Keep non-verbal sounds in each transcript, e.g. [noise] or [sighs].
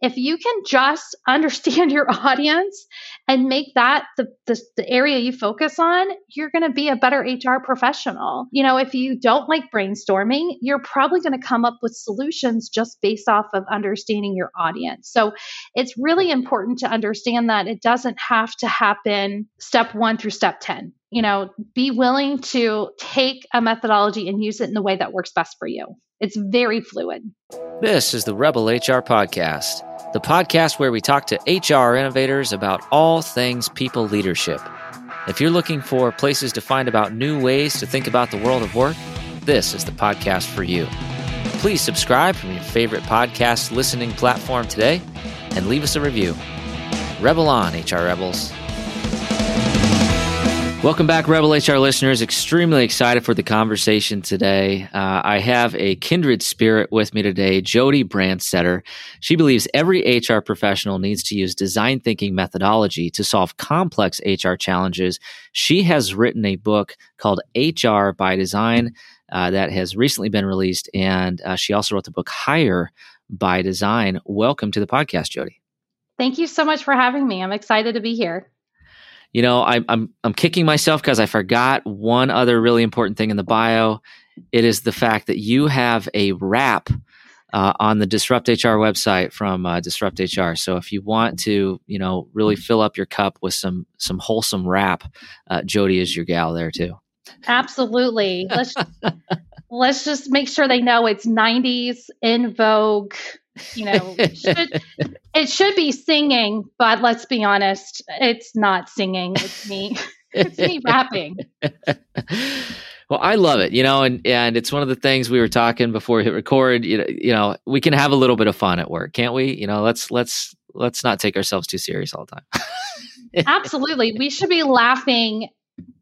if you can just [laughs] understand your audience and make that the, the, the area you focus on, you're going to be a better HR professional. You know, if you don't like brainstorming, you're probably going to come up with solutions just based off of understanding your audience. So it's really important to understand that it doesn't have to happen step one through step 10 you know, be willing to take a methodology and use it in the way that works best for you. It's very fluid. This is the Rebel HR Podcast, the podcast where we talk to HR innovators about all things people leadership. If you're looking for places to find about new ways to think about the world of work, this is the podcast for you. Please subscribe from your favorite podcast listening platform today and leave us a review. Rebel on, HR Rebels. Welcome back, Rebel HR listeners. Extremely excited for the conversation today. Uh, I have a kindred spirit with me today, Jody Brandstetter. She believes every HR professional needs to use design thinking methodology to solve complex HR challenges. She has written a book called HR by Design uh, that has recently been released, and uh, she also wrote the book Hire by Design. Welcome to the podcast, Jody. Thank you so much for having me. I'm excited to be here you know, I, I'm I'm kicking myself because I forgot one other really important thing in the bio. It is the fact that you have a rap uh, on the Disrupt HR website from uh, Disrupt HR. So if you want to, you know, really fill up your cup with some some wholesome rap, uh, Jody is your gal there too. Absolutely. Let's [laughs] let's just make sure they know it's 90s in vogue you know should, it should be singing but let's be honest it's not singing. It's me [laughs] it's me rapping. [laughs] Well i love it you know and and it's one of the things we were talking before we hit record you know, you know we can have a little bit of fun at work can't we? You know let's let's let's not take ourselves too serious all the time. [laughs] Absolutely. We should be laughing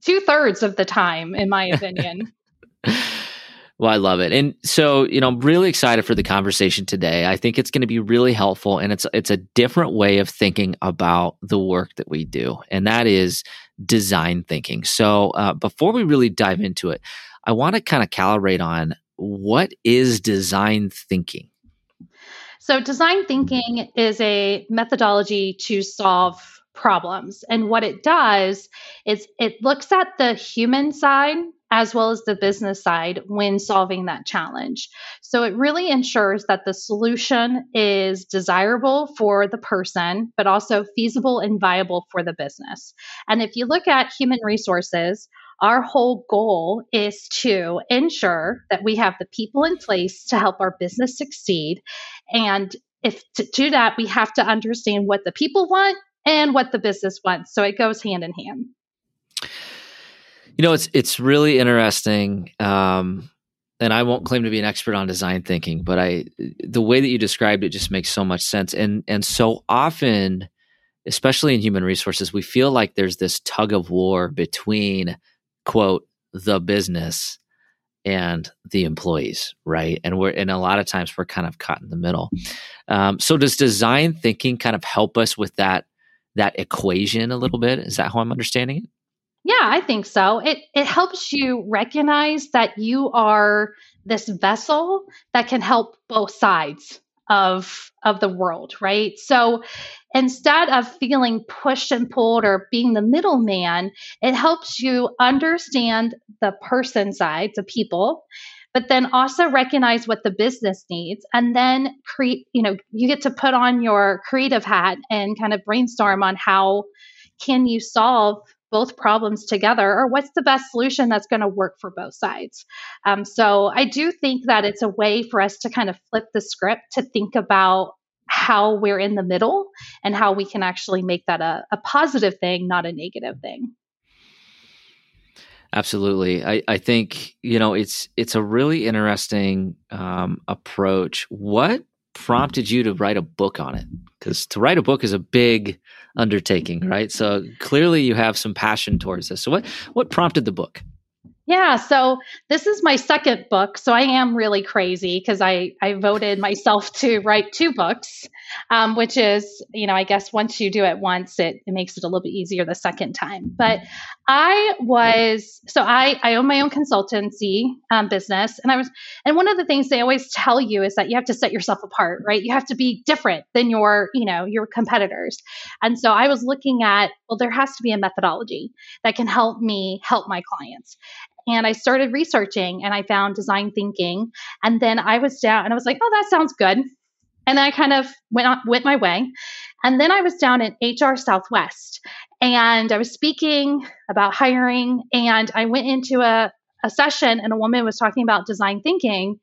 two-thirds of the time in my opinion well, I love it. And so, you know, I'm really excited for the conversation today. I think it's going to be really helpful and it's it's a different way of thinking about the work that we do. And that is design thinking. So, uh, before we really dive into it, I want to kind of calibrate on what is design thinking? So, design thinking is a methodology to solve problems. And what it does is it looks at the human side as well as the business side when solving that challenge. So it really ensures that the solution is desirable for the person, but also feasible and viable for the business. And if you look at human resources, our whole goal is to ensure that we have the people in place to help our business succeed. And if to do that, we have to understand what the people want and what the business wants. So it goes hand in hand. You know, it's it's really interesting. Um, and I won't claim to be an expert on design thinking, but I the way that you described it just makes so much sense. And and so often, especially in human resources, we feel like there's this tug of war between quote the business and the employees, right? And we're and a lot of times we're kind of caught in the middle. Um, so does design thinking kind of help us with that that equation a little bit? Is that how I'm understanding it? Yeah, I think so. It it helps you recognize that you are this vessel that can help both sides of of the world, right? So instead of feeling pushed and pulled or being the middleman, it helps you understand the person side, the people, but then also recognize what the business needs and then create, you know, you get to put on your creative hat and kind of brainstorm on how can you solve both problems together or what's the best solution that's going to work for both sides? Um, so i do think that it's a way for us to kind of flip the script to think about how we're in the middle and how we can actually make that a, a positive thing not a negative thing. Absolutely, I, I think you know it's it's a really interesting um, approach. What prompted you to write a book on it? Because to write a book is a big undertaking, right? So clearly you have some passion towards this. So what what prompted the book? Yeah, so this is my second book. So I am really crazy because I, I voted myself to write two books, um, which is, you know, I guess once you do it once, it, it makes it a little bit easier the second time. But I was so I I own my own consultancy um, business, and I was and one of the things they always tell you is that you have to set yourself apart, right? You have to be different than your you know your competitors, and so I was looking at well, there has to be a methodology that can help me help my clients, and I started researching, and I found design thinking, and then I was down, and I was like, oh, that sounds good, and I kind of went on, went my way, and then I was down at HR Southwest and I was speaking about hiring. And I went into a, a session and a woman was talking about design thinking.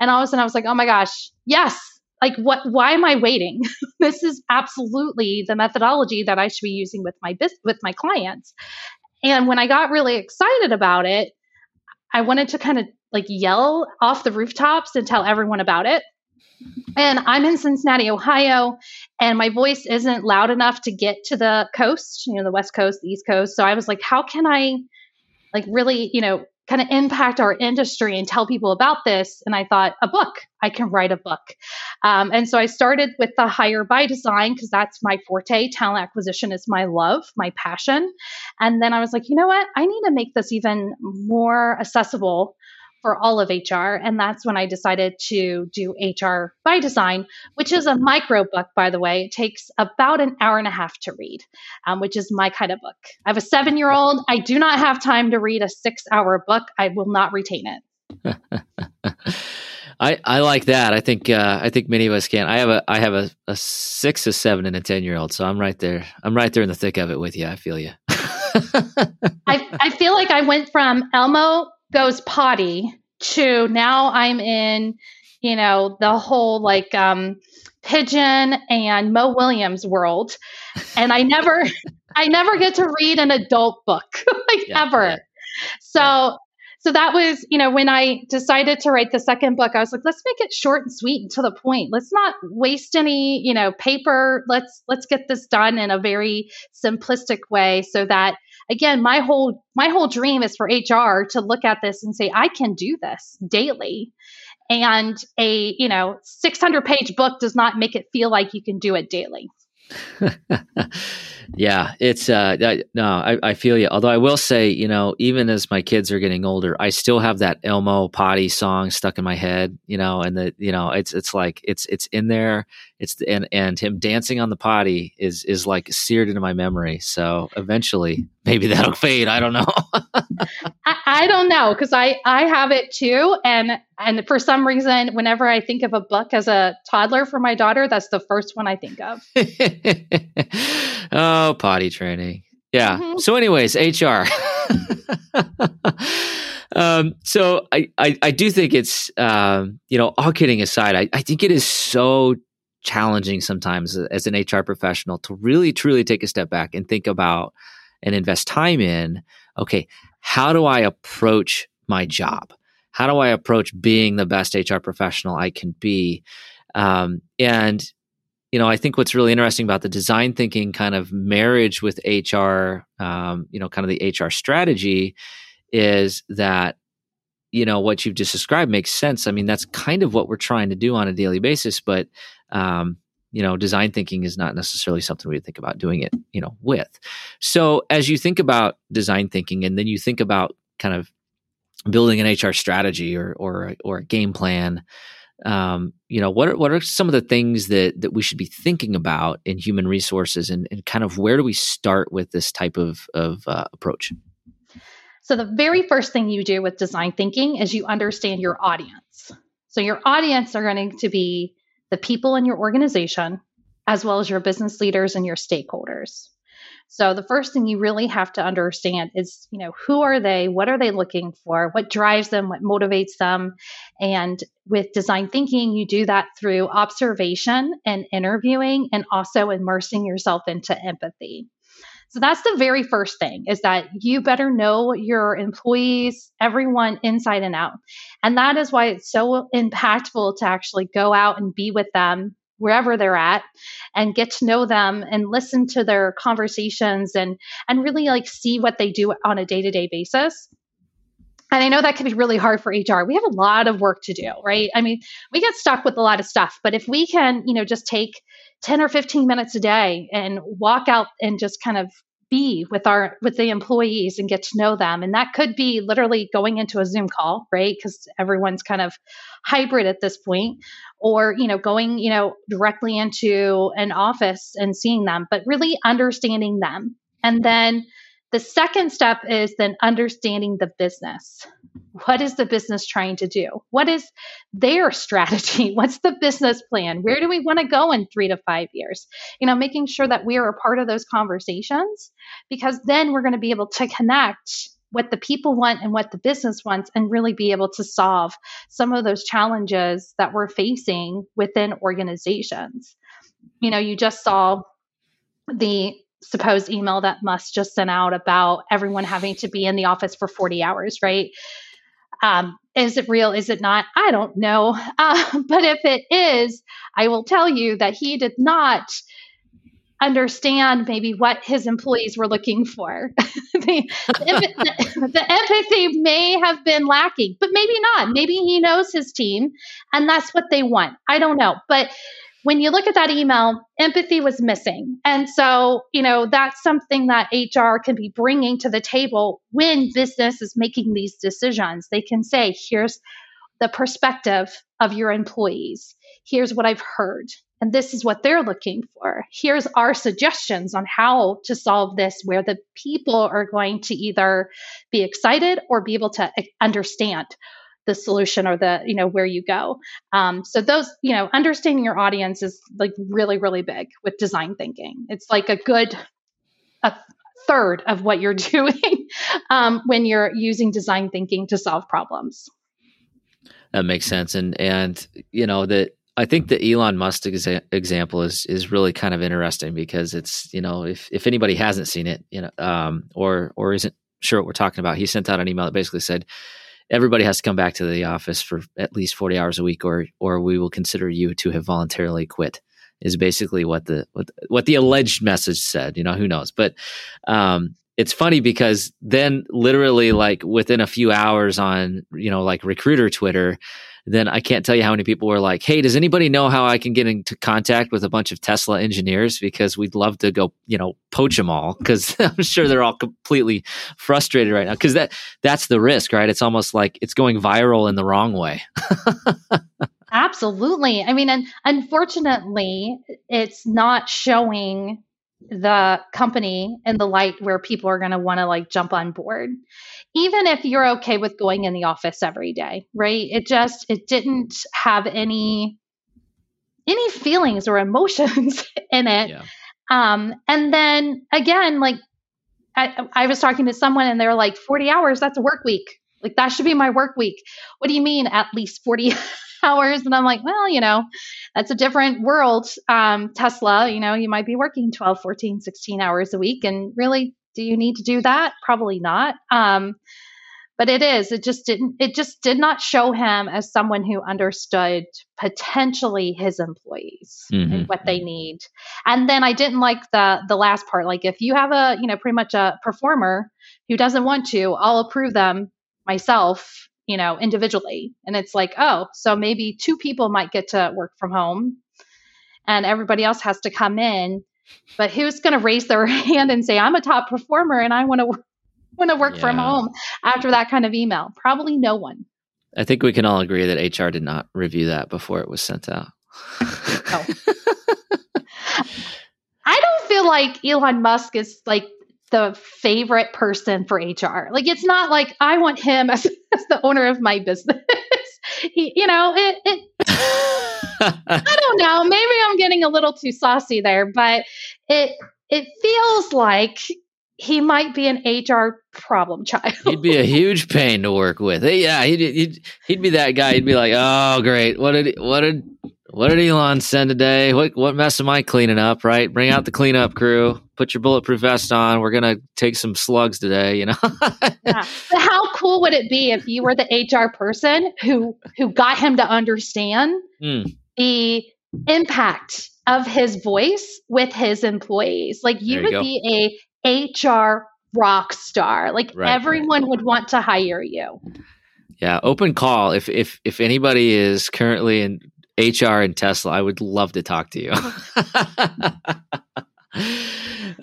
And all of a sudden I was like, oh my gosh, yes. Like what why am I waiting? [laughs] this is absolutely the methodology that I should be using with my business with my clients. And when I got really excited about it, I wanted to kind of like yell off the rooftops and tell everyone about it. And I'm in Cincinnati, Ohio, and my voice isn't loud enough to get to the coast, you know, the West Coast, the East Coast. So I was like, how can I like really, you know, kind of impact our industry and tell people about this? And I thought, a book, I can write a book. Um, and so I started with the hire by design because that's my forte. Talent acquisition is my love, my passion. And then I was like, you know what? I need to make this even more accessible for all of HR. And that's when I decided to do HR by design, which is a micro book, by the way. It takes about an hour and a half to read, um, which is my kind of book. I have a seven year old. I do not have time to read a six hour book. I will not retain it. [laughs] I, I like that. I think uh, I think many of us can. I have a I have a, a six, a seven, and a ten year old. So I'm right there. I'm right there in the thick of it with you. I feel you. [laughs] I I feel like I went from Elmo goes potty to now I'm in, you know, the whole like um, pigeon and Mo Willems world, and I never, [laughs] I never get to read an adult book [laughs] like yeah, ever. Yeah. So. So that was, you know, when I decided to write the second book, I was like, let's make it short and sweet and to the point. Let's not waste any, you know, paper. Let's let's get this done in a very simplistic way so that again, my whole my whole dream is for HR to look at this and say, I can do this daily. And a, you know, 600 page book does not make it feel like you can do it daily. [laughs] yeah, it's uh no, I, I feel you. Although I will say, you know, even as my kids are getting older, I still have that Elmo potty song stuck in my head, you know, and the you know, it's it's like it's it's in there. It's and and him dancing on the potty is is like seared into my memory. So eventually maybe that'll fade. I don't know. [laughs] I, I don't know because I I have it too, and and for some reason, whenever I think of a book as a toddler for my daughter, that's the first one I think of. [laughs] oh, potty training. Yeah. Mm-hmm. So, anyways, HR. [laughs] um, so I, I, I do think it's um, you know all kidding aside, I, I think it is so challenging sometimes as an HR professional to really truly take a step back and think about and invest time in. Okay, how do I approach my job? How do I approach being the best HR professional I can be? Um, and you know, I think what's really interesting about the design thinking kind of marriage with HR, um, you know, kind of the HR strategy is that, you know, what you've just described makes sense. I mean, that's kind of what we're trying to do on a daily basis, but, um, you know, design thinking is not necessarily something we think about doing it, you know, with. So as you think about design thinking and then you think about kind of building an HR strategy or, or, or a game plan, um, you know, what are, what are some of the things that, that we should be thinking about in human resources and, and kind of where do we start with this type of, of uh, approach? So, the very first thing you do with design thinking is you understand your audience. So, your audience are going to be the people in your organization, as well as your business leaders and your stakeholders. So the first thing you really have to understand is, you know, who are they? What are they looking for? What drives them? What motivates them? And with design thinking, you do that through observation and interviewing and also immersing yourself into empathy. So that's the very first thing is that you better know your employees, everyone inside and out. And that is why it's so impactful to actually go out and be with them wherever they're at and get to know them and listen to their conversations and and really like see what they do on a day-to-day basis and I know that can be really hard for HR. We have a lot of work to do, right? I mean, we get stuck with a lot of stuff, but if we can, you know, just take 10 or 15 minutes a day and walk out and just kind of be with our with the employees and get to know them and that could be literally going into a zoom call right because everyone's kind of hybrid at this point or you know going you know directly into an office and seeing them but really understanding them and then the second step is then understanding the business. What is the business trying to do? What is their strategy? [laughs] What's the business plan? Where do we want to go in three to five years? You know, making sure that we are a part of those conversations because then we're going to be able to connect what the people want and what the business wants and really be able to solve some of those challenges that we're facing within organizations. You know, you just saw the supposed email that Musk just sent out about everyone having to be in the office for 40 hours, right? Um, is it real? Is it not? I don't know. Uh, [laughs] but if it is, I will tell you that he did not understand maybe what his employees were looking for. [laughs] the, the, the, empathy may have been lacking, but maybe not. Maybe he knows his team and that's what they want. I don't know. But when you look at that email, empathy was missing. And so, you know, that's something that HR can be bringing to the table when business is making these decisions. They can say, here's the perspective of your employees. Here's what I've heard. And this is what they're looking for. Here's our suggestions on how to solve this, where the people are going to either be excited or be able to understand the solution or the you know where you go. Um, so those you know understanding your audience is like really really big with design thinking. It's like a good a third of what you're [laughs] doing um, when you're using design thinking to solve problems. That makes sense. And and you know that I think the Elon Musk exa- example is is really kind of interesting because it's you know if if anybody hasn't seen it you know um, or or isn't sure what we're talking about he sent out an email that basically said everybody has to come back to the office for at least 40 hours a week or or we will consider you to have voluntarily quit is basically what the what, what the alleged message said you know who knows? But um, it's funny because then literally like within a few hours on you know like recruiter twitter then I can't tell you how many people were like, "Hey, does anybody know how I can get into contact with a bunch of Tesla engineers because we'd love to go, you know, poach them all because [laughs] I'm sure they're all completely frustrated right now because that that's the risk, right? It's almost like it's going viral in the wrong way." [laughs] Absolutely. I mean, and unfortunately, it's not showing the company in the light where people are going to want to like jump on board. Even if you're okay with going in the office every day right? It just it didn't have any any feelings or emotions [laughs] in it. Yeah. um and then again like I, I was talking to someone and they're like 40 hours that's a work week. Like that should be my work week. What do you mean at least 40 [laughs] hours and i'm like well you know that's a different world. Um, tesla you know you might be working 12 14 16 hours a week and really do you need to do that? Probably not. Um, but it is it just didn't it just did not show him as someone who understood potentially his employees mm-hmm. and what they need. And then i didn't like the the last part like if you have a you know pretty much a performer who doesn't want to i'll approve them myself you know, individually. And it's like, oh, so maybe two people might get to work from home and everybody else has to come in. But who's going to raise their [laughs] hand and say, I'm a top performer and I want to want to work yeah. from home after that kind of email? Probably no one. I think we can all agree that HR did not review that before it was sent out. [laughs] I don't feel like Elon Musk is like the favorite person for HR. Like it's not like I want him [laughs] as, as the owner of my business. [laughs] he, you know, it, it [laughs] I don't know. Maybe I'm getting a little too saucy there, but it it feels like he might be an HR problem child. he'd be a huge pain to work with. Yeah, he'd, he'd he'd be that guy. He'd be like, "Oh, great! What did what did what did Elon send today? What what mess am I cleaning up? Right? Bring out the cleanup crew. Put your bulletproof vest on. We're gonna take some slugs today. You know. [laughs] yeah. But how cool would it be if you were the HR person who who got him to understand mm. the impact of his voice with his employees? Like you would be a HR rock star. Like right, everyone right. would want to hire you. Yeah, open call. If if if anybody is currently in HR and Tesla, I would love to talk to you. [laughs] [laughs]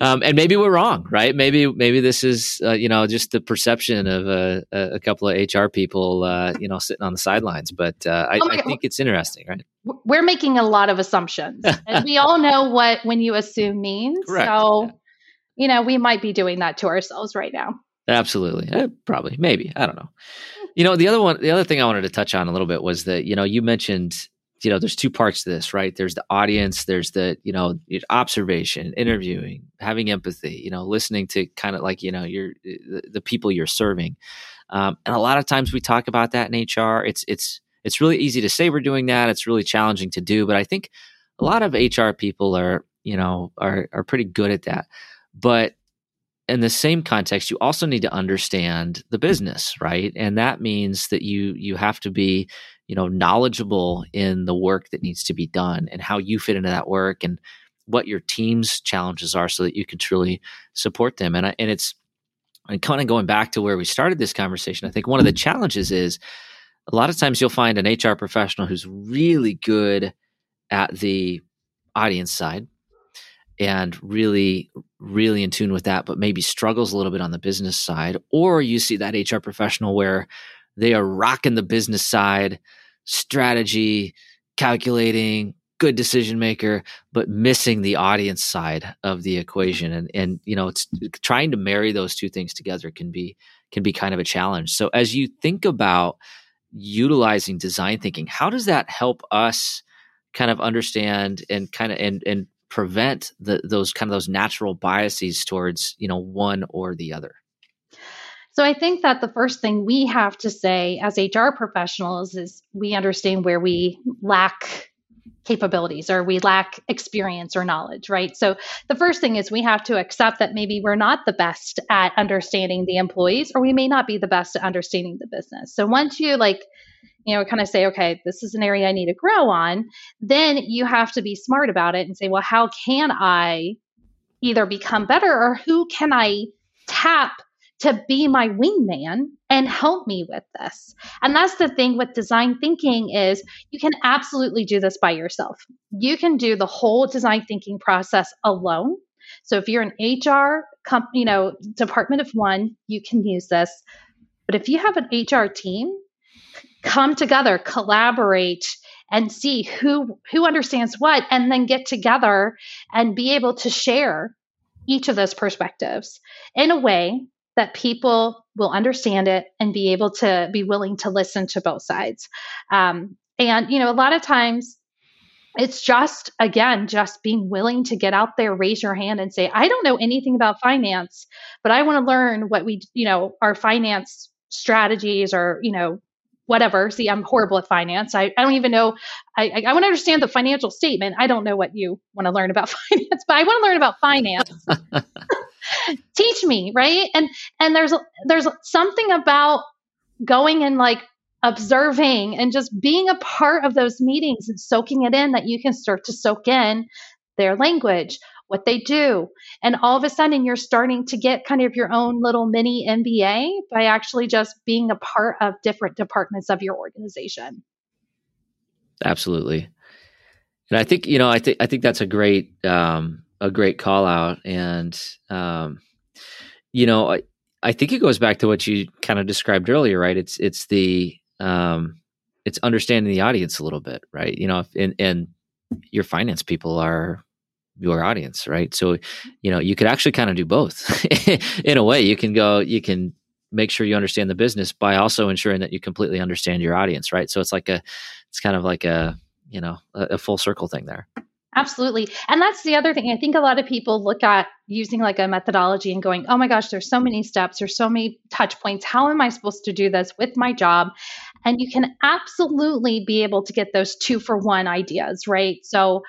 um, and maybe we're wrong, right? Maybe maybe this is uh, you know just the perception of a, a couple of HR people uh, you know sitting on the sidelines. But uh, I, oh I, think it's interesting, right? We're making a lot of assumptions, and we all know what when you assume means. Correct. So, yeah. you know, we might be doing that to ourselves right now. Absolutely, uh, probably, maybe. I don't know. You know, the other one, the other thing I wanted to touch on a little bit was that you know you mentioned you know there's two parts to this right? There's the audience there's the you know observation interviewing having empathy you know listening to kind of like you know your the, the people you're serving. Um, and a lot of times we talk about that in hr it's it's it's really easy to say we're doing that. It's really challenging to do but i think a lot of hr people are you know are are pretty good at that. But in the same context you also need to understand the business right? And that means that you you have to be you know knowledgeable in the work that needs to be done and how you fit into that work and what your team's challenges are so that you can truly support them. And I, and it's and kind of going back to where we started this conversation i think one of the challenges is a lot of times you'll find an hr professional who's really good at the audience side and really really in tune with that but maybe struggles a little bit on the business side or you see that hr professional where they are rocking the business side strategy, calculating, good decision maker, but missing the audience side of the equation. And and you know, it's trying to marry those two things together can be can be kind of a challenge. So as you think about utilizing design thinking, how does that help us kind of understand and kind of and and prevent the, those kind of those natural biases towards you know one or the other? So I think that the first thing we have to say as HR professionals is we understand where we lack capabilities or we lack experience or knowledge, right? So the first thing is we have to accept that maybe we're not the best at understanding the employees or we may not be the best at understanding the business. So once you like you know, kind of say, okay, this is an area I need to grow on, then you have to be smart about it and say, well, how can I either become better or who can I tap to be my wingman and help me with this. And that's the thing with design thinking is you can absolutely do this by yourself. You can do the whole design thinking process alone. So if you're an HR comp, you know, department of one, you can use this. But if you have an HR team, come together, collaborate and see who who understands what and then get together and be able to share each of those perspectives in a way that people will understand it and be able to be willing to listen to both sides. Um, and, you know, a lot of times it's just, again, just being willing to get out there, raise your hand and say, I don't know anything about finance, but I want to learn what we, you know, our finance strategies or, you know, whatever. See, I'm horrible at finance. I, I don't even know. I, I, I want to understand the financial statement. I don't know what you want [laughs] to learn about finance, but I want to learn about finance. teach me right and and there's there's something about going and like observing and just being a part of those meetings and soaking it in that you can start to soak in their language what they do. And all of a sudden you're starting to get kind of your own little mini mba by actually just being a part of different departments of your organization. Absolutely. And i think you know i think i think that's a great um a great call out. And um, you know I, I think it goes back to what you kind of described earlier right? It's it's the um, it's understanding the audience a little bit right? You know and and your finance people are your audience right? So mm-hmm. you know you could actually kind of do both. [laughs] In a way you can go you can make sure you understand the business by also ensuring that you completely understand your audience right? So it's like a it's kind of like a you know a, a full circle thing there Absolutely. And that's the other thing. I think a lot of people look at using like a methodology and going, oh my gosh, there's so many steps, there's so many touch points. How am I supposed to do this with my job? And you can absolutely be able to get those two for one ideas, right? So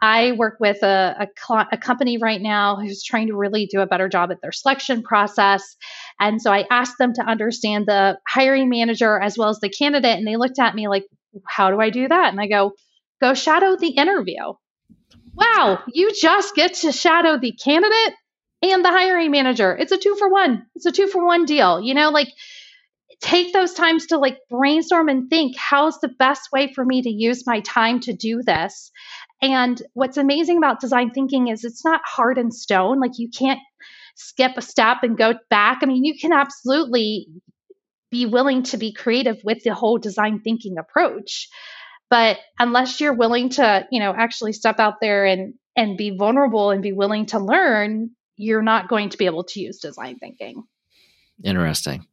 I work with a, a, cl- a company right now who's trying to really do a better job at their selection process. And so I asked them to understand the hiring manager as well as the candidate. And they looked at me like, how do I do that? And I go, go shadow the interview wow, you just get to shadow the candidate and the hiring manager. It's a two for one. It's a two for one deal. You know, like take those times to like brainstorm and think how's the best way for me to use my time to do this And what's amazing about design thinking is it's not hard in stone. Like you can't skip a step and go back. I mean, you can absolutely be willing to be creative with the whole design thinking approach. But unless you're willing to, you know, actually step out there and and be vulnerable and be willing to learn, you're not going to be able to use design thinking. Interesting.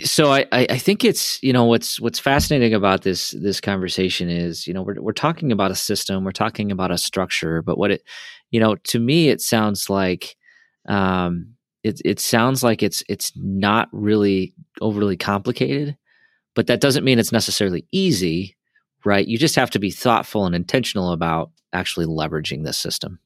So I, I think it's you know what's what's fascinating about this this conversation is you know we're we're talking about a system we're talking about a structure but what it you know to me it sounds like um, it it sounds like it's it's not really overly complicated but that doesn't mean it's necessarily easy right you just have to be thoughtful and intentional about actually leveraging this system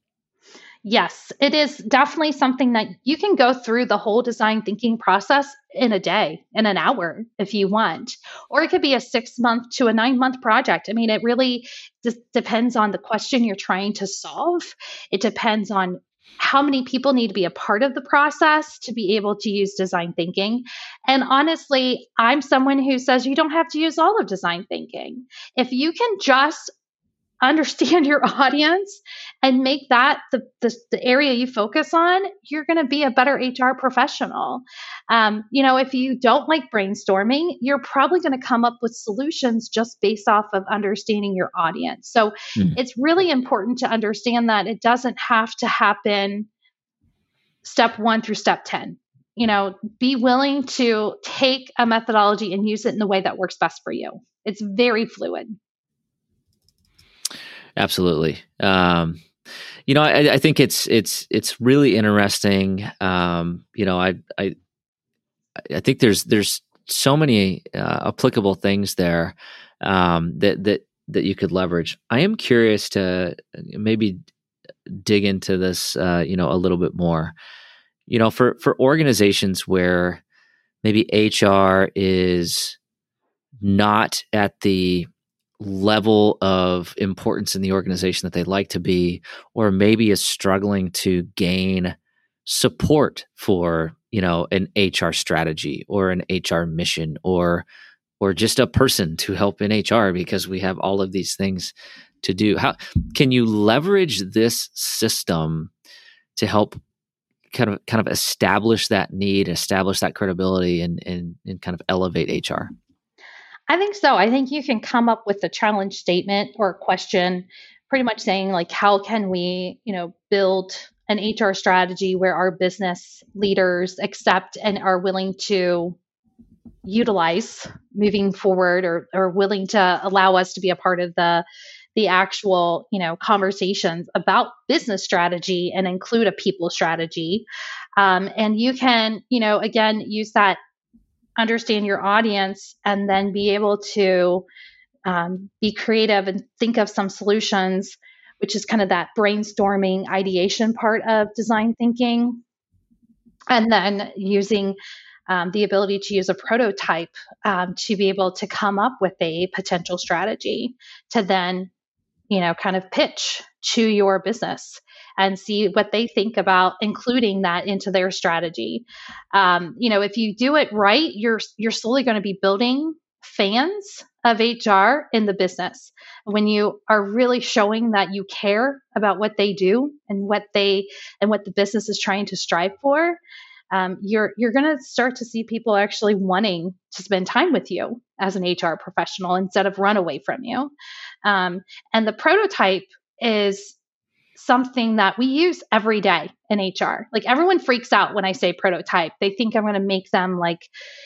Yes, it is definitely something that you can go through the whole design thinking process in a day, in an hour, if you want. Or it could be a six month to a nine month project. I mean, it really just depends on the question you're trying to solve. It depends on how many people need to be a part of the process to be able to use design thinking. And honestly, I'm someone who says you don't have to use all of design thinking. If you can just understand your [laughs] audience and make that the, the, the area you focus on, you're going to be a better HR professional. Um, you know, if you don't like brainstorming, you're probably going to come up with solutions just based off of understanding your audience. So mm. it's really important to understand that it doesn't have to happen step one through step 10 you know, be willing to take a methodology and use it in the way that works best for you. It's very fluid. Absolutely. Um, you know, I, I, think it's it's it's really interesting. Um, you know, I I I think there's there's so many uh, applicable things there um, that that that you could leverage. I am curious to maybe dig into this, uh, you know, a little bit more. You know, for for organizations where maybe HR is not at the level of importance in the organization that they'd like to be, or maybe is struggling to gain support for you know an HR strategy or an HR mission or or just a person to help in HR because we have all of these things to do. How can you leverage this system to help kind of kind of establish that need, establish that credibility and and, and kind of elevate HR? I think so. I think you can come up with a challenge statement or a question, pretty much saying like, how can we, you know, build an HR strategy where our business leaders accept and are willing to utilize moving forward or, or willing to allow us to be a part of the the actual you know conversations about business strategy and include a people strategy um, and you can you know again use that understand your audience and then be able to um, be creative and think of some solutions, which is kind of that brainstorming ideation part of design thinking. And then using um, the ability to use a prototype um, to be able to come up with a potential strategy to then, you know, kind of pitch to your business and see what they think about including that into their strategy. Um, you know, if you do it right, you're you're slowly going to be building fans of HR in the business. When you are really showing that you care about what they do and what they and what the business is trying to strive for, um, you're you're going to start to see people actually wanting to spend time with you as an HR professional instead of run away from you. Um, and the prototype is something that we use every day in HR. Like everyone freaks out when I say prototype. They think I'm going to make them like,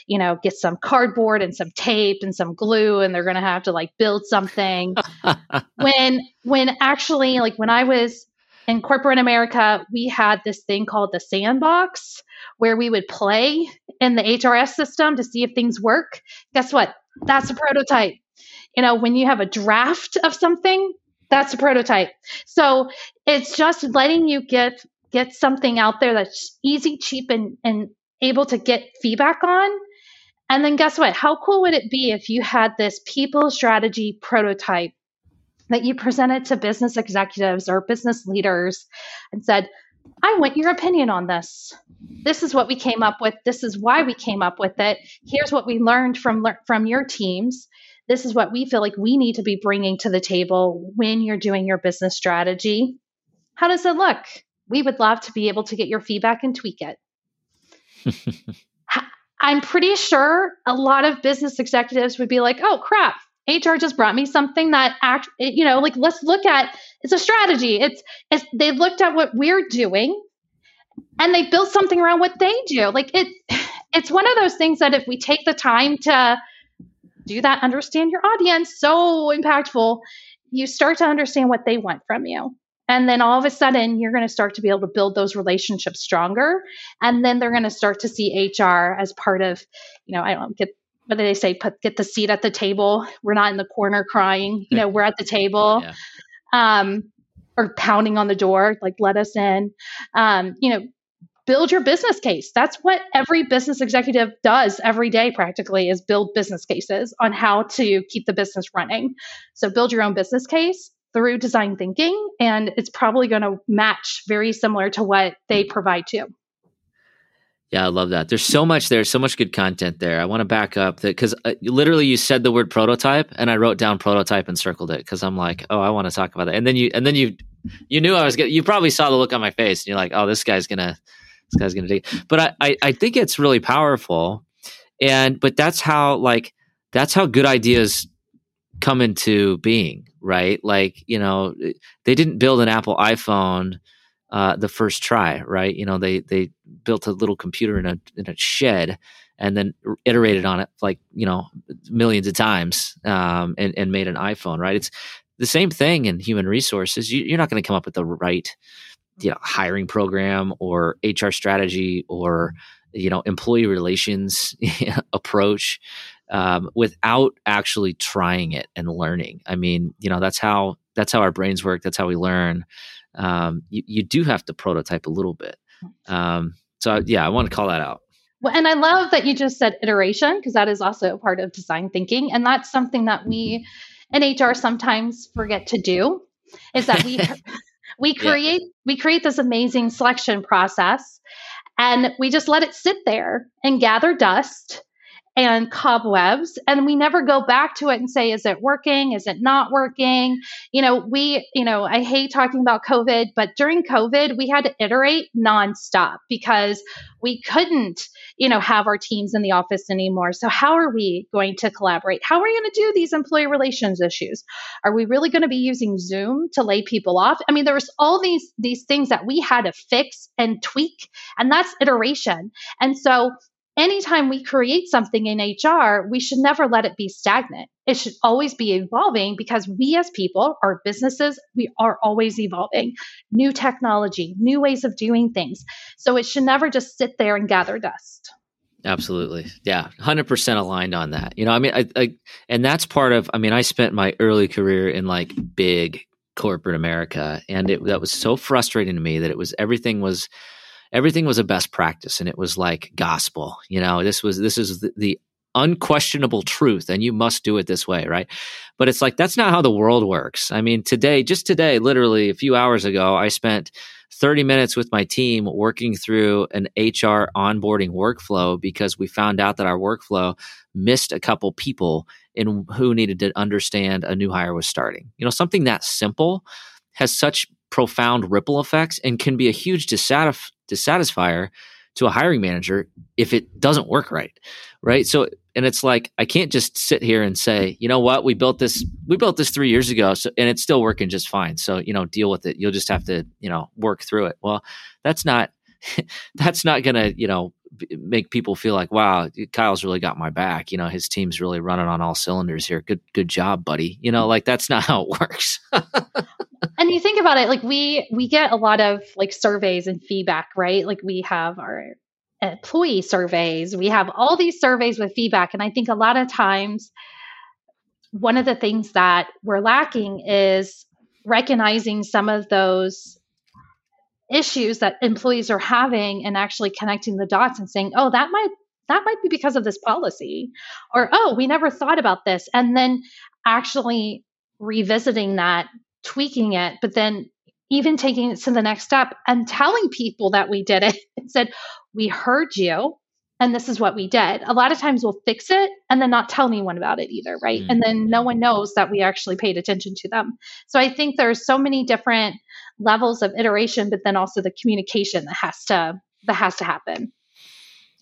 you know, get some cardboard and some tape and some glue and they're going to have to like build something. [laughs] when when actually like when I was in corporate America, we had this thing called the sandbox where we would play in the HRS system to see if things work. Guess what? That's a prototype. You know, when you have a draft of something, that's a prototype. So it's just letting you get get something out there that's easy, cheap, and and able to get feedback on. And then guess what? How cool would it be if you had this people strategy prototype that you presented to business executives or business leaders and said, I want your opinion on this. This is what we came up with. This is why we came up with it. Here's what we learned from from your teams this is what we feel like we need to be bringing to the table when you're doing your business strategy. How does it look? We would love to be able to get your feedback and tweak it. [laughs] I'm pretty sure a lot of business executives would be like, oh crap, HR just brought me something that act, you know, like let's look at it's a strategy. It's, it's they've looked at what we're doing and they built something around what they do. Like it [sighs] it's one of those things that if we take the time to do that, understand your audience, so impactful, you start to understand what they want from you. And then all of a sudden, you're going to start to be able to build those relationships stronger. And then they're going to start to see HR as part of, you know, I don't get what do they say? Put get the seat at the table. We're not in the corner crying. You know, we're at the table. [laughs] Yeah. Um, or pounding on the door, like let us in. Um, you know, build your business case. That's what every business executive does every day practically is build business cases on how to keep the business running. So build your own business case through design thinking and it's probably going to match very similar to what they provide to you. Yeah, I love that. There's so much there, so much good content there. I want to back up that because uh, literally you said the word prototype, and I wrote down prototype and circled it because I'm like, oh, I want to talk about that. And then you, and then you, you knew I was. Gonna, you probably saw the look on my face, and you're like, oh, this guy's gonna, this guy's gonna take. But I, I, I think it's really powerful, and but that's how like that's how good ideas come into being, right? Like, you know, they didn't build an Apple iPhone uh, the first try, right? You know, they they built a little computer in a in a shed and then iterated on it like you know millions of times um, and and made an iPhone, right? It's the same thing in human resources. You, you're not going to come up with the right you know hiring program or HR strategy or you know employee relations [laughs] approach um, without actually trying it and learning. I mean, you know, that's how that's how our brains work. That's how we learn. Um, you, you do have to prototype a little bit. Um, so yeah, I want to call that out. Well, and I love that you just said iteration because that is also a part of design thinking, and that's something that we in HR sometimes forget to do. Is that we [laughs] we create yeah. we create this amazing selection process, and we just let it sit there and gather dust and cobwebs and we never go back to it and say is it working? Is it not working? You know we you know i hate talking about covid but during covid we had to iterate nonstop because we couldn't you know have our teams in the office anymore. So how are we going to collaborate? How are we going to do these employee relations issues? Are we really going to be using zoom to lay people off? I mean there was all these these things that we had to fix and tweak and that's iteration. And so anytime we create something in HR, we should never let it be stagnant. It should always be evolving because we as people, our businesses, we are always evolving. New technology, new ways of doing things. So it should never just sit there and gather dust. Absolutely. Yeah. 100% aligned on that. You know, I mean, I, I, and that's part of, I mean, I spent my early career in like big corporate America and it, that was so frustrating to me that it was, everything was, everything was a best practice and it was like gospel you know? This was this is the, the unquestionable truth and you must do it this way right? But it's like that's not how the world works. I mean today just today literally a few hours ago i spent 30 minutes with my team working through an hr onboarding workflow because we found out that our workflow missed a couple people in who needed to understand a new hire was starting. You know something that simple has such profound ripple effects and can be a huge dissatisf- dissatisfier to a hiring manager if it doesn't work right right? So and it's like i can't just sit here and say you know what? We built this we built this three years ago so, and it's still working just fine. So you know deal with it. You'll just have to you know work through it. Well that's not [laughs] that's not gonna you know make people feel like, wow, Kyle's really got my back. You know, his team's really running on all cylinders here. Good, good job, buddy. You know, like that's not [laughs] how it works. and you think about it, like we we get a lot of like surveys and feedback, right? Like we have our employee surveys, we have all these surveys with feedback, and I think a lot of times one of the things that we're lacking is recognizing some of those issues that employees are having and actually connecting the dots and saying, oh, that might that might be because of this policy or oh we never thought about this and then actually revisiting that tweaking it but then even taking it to the next step and telling people that we did it [laughs] and said we heard you and this is what we did. A lot of times we'll fix it and then not tell anyone about it either, right? Mm-hmm. And then no one knows that we actually paid attention to them. So I think there's so many different levels of iteration, but then also the communication that has to that has to happen.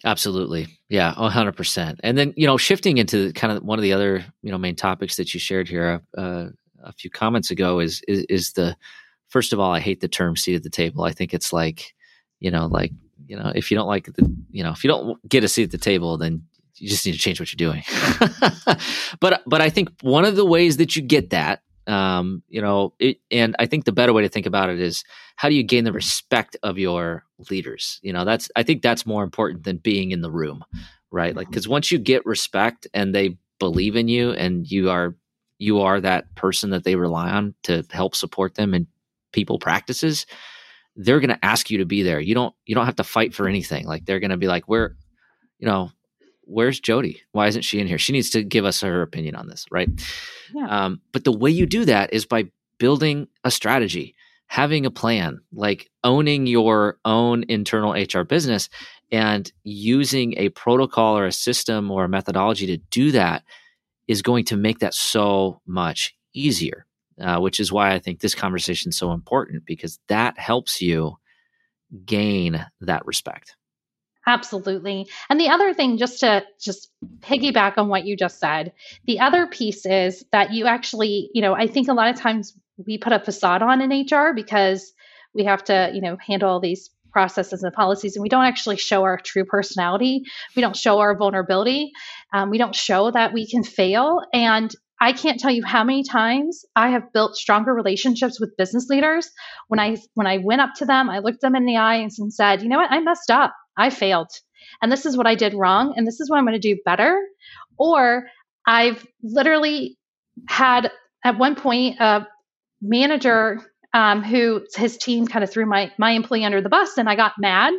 Absolutely. Yeah, 100%. And then, you know, shifting into kind of one of the other, you know, main topics that you shared here uh, a few comments ago is, is is the first of all, I hate the term seat at the table. I think it's like, you know, like you know, if you don't like the, you know, if you don't get a seat at the table, then you just need to change what you're doing. [laughs] but but I think one of the ways that you get that, um, you know, it, and I think the better way to think about it is how do you gain the respect of your leaders? You know, that's I think that's more important than being in the room, right? Like because once you get respect and they believe in you and you are you are that person that they rely on to help support them in people practices they're going to ask you to be there. You don't you don't have to fight for anything. Like they're going to be like, "Where, you know, where's Jody? Why isn't she in here? She needs to give us her opinion on this, right?" Yeah. Um, but the way you do that is by building a strategy, having a plan, like owning your own internal HR business and using a protocol or a system or a methodology to do that is going to make that so much easier uh, which is why I think this conversation is so important because that helps you gain that respect. Absolutely. And the other thing, just to just piggyback on what you just said, the other piece is that you actually, you know, I think a lot of times we put a facade on in HR because we have to, you know, handle all these processes and policies and we don't actually show our true personality we don't show our vulnerability um, we don't show that we can fail and I can't tell you how many times I have built stronger relationships with business leaders when I when I went up to them, I looked them in the eyes and said, "You know what? I messed up. I failed. And this is what I did wrong and this is what I'm going to do better." Or I've literally had at one point a manager um, who his team kind of threw my my employee under the bus and I got mad.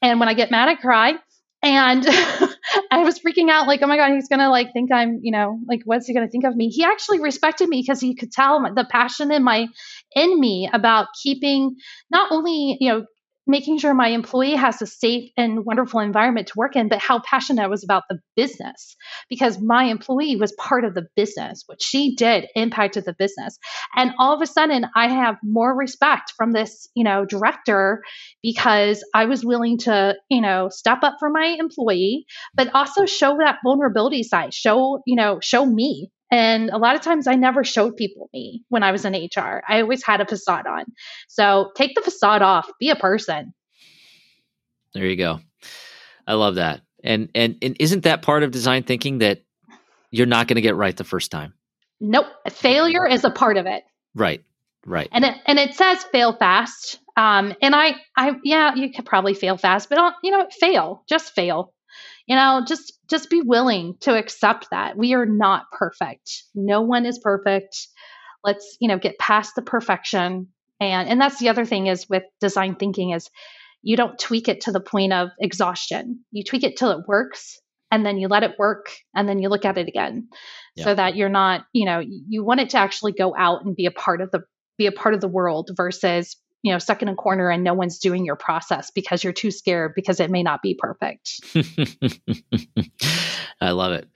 And when I get mad, I cry. And [laughs] I was freaking out, like, oh my God, he's going to like think I'm, you know, like, what's he going to think of me? He actually respected me because he could tell the passion in my, in me about keeping not only, you know, making sure my employee has a safe and wonderful environment to work in, but how passionate I was about the business because my employee was part of the business. What she did impacted the business. And all of a sudden I have more respect from this, you know, director because I was willing to, you know, step up for my employee, but also show that vulnerability side, show, you know, show me and a lot of times I never showed people me when I was in HR. I always had a facade on. So take the facade off, be a person. There you go. I love that. And and and isn't that part of design thinking that you're not going to get right the first time? Nope. Failure is a part of it. Right. Right. And it and it says fail fast. Um and I I yeah, you could probably fail fast, but you know, fail. Just fail you know just just be willing to accept that. We are not perfect. No one is perfect. Let's you know get past the perfection. And and that's the other thing is with design thinking is you don't tweak it to the point of exhaustion. You tweak it till it works and then you let it work and then you look at it again. Yeah. so that you're not you know you want it to actually go out and be a part of the be a part of the world versus you know stuck in a corner and no one's doing your process because you're too scared because it may not be perfect. [laughs] I love it.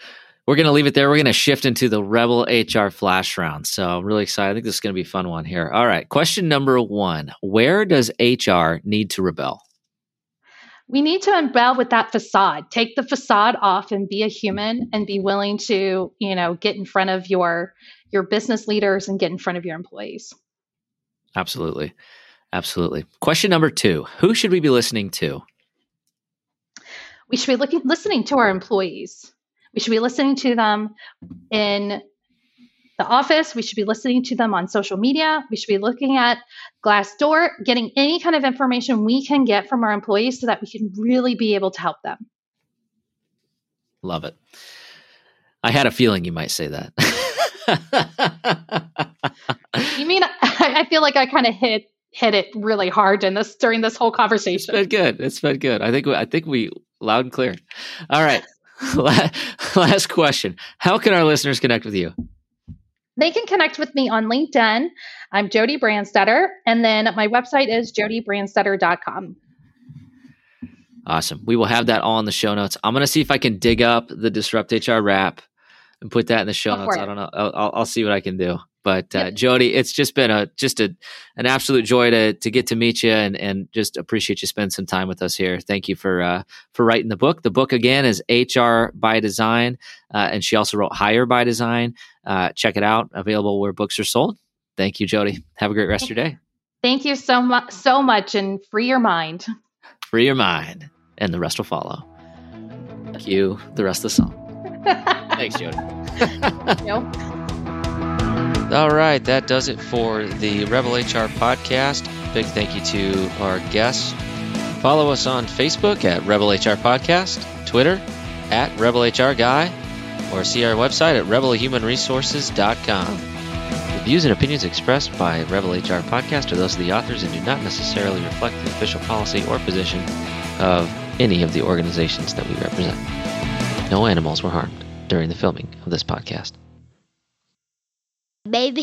We're going to leave it there. We're going to shift into the rebel hr flash round. So i'm really excited. I think this is going to be a fun one here. All right question number one. Where does hr need to rebel? We need to rebel with that facade. Take the facade off and be a human and be willing to you know get in front of your your business leaders and get in front of your employees. Absolutely Absolutely. Question number two Who should we be listening to? We should be looking, listening to our employees. We should be listening to them in the office. We should be listening to them on social media. We should be looking at Glassdoor, getting any kind of information we can get from our employees so that we can really be able to help them. Love it. I had a feeling you might say that. [laughs] you mean I feel like I kind of hit hit it really hard in this during this whole conversation. It's been good. It's been good. I think I think we loud and clear. All right. [laughs] Last question. How can our listeners connect with you? They can connect with me on LinkedIn. I'm Jody Brandstetter. And then my website is jodybrandstetter.com. Awesome. We will have that all in the show notes. I'm going to see if I can dig up the Disrupt HR rap and put that in the show notes. I don't know. I'll, I'll, see what I can do. But uh, yep. Jody, it's just been a just a an absolute joy to to get to meet you and and just appreciate you spending some time with us here. Thank you for uh, for writing the book. The book again is HR by Design, uh, and she also wrote Hire by Design. Uh, check it out. Available where books are sold. Thank you, Jody. Have a great rest of your day. Thank you so much, so much, and free your mind. Free your mind, and the rest will follow. Cue the rest of the song. [laughs] Thanks, Jody. nope. All right, that does it for the Rebel HR podcast. Big thank you to our guests. Follow us on Facebook at Rebel HR Podcast, Twitter at Rebel HR Guy, or see our website at rebelhumanresources.com. The views and opinions expressed by Rebel HR Podcast are those of the authors and do not necessarily reflect the official policy or position of any of the organizations that we represent. No animals were harmed during the filming of this podcast. Baby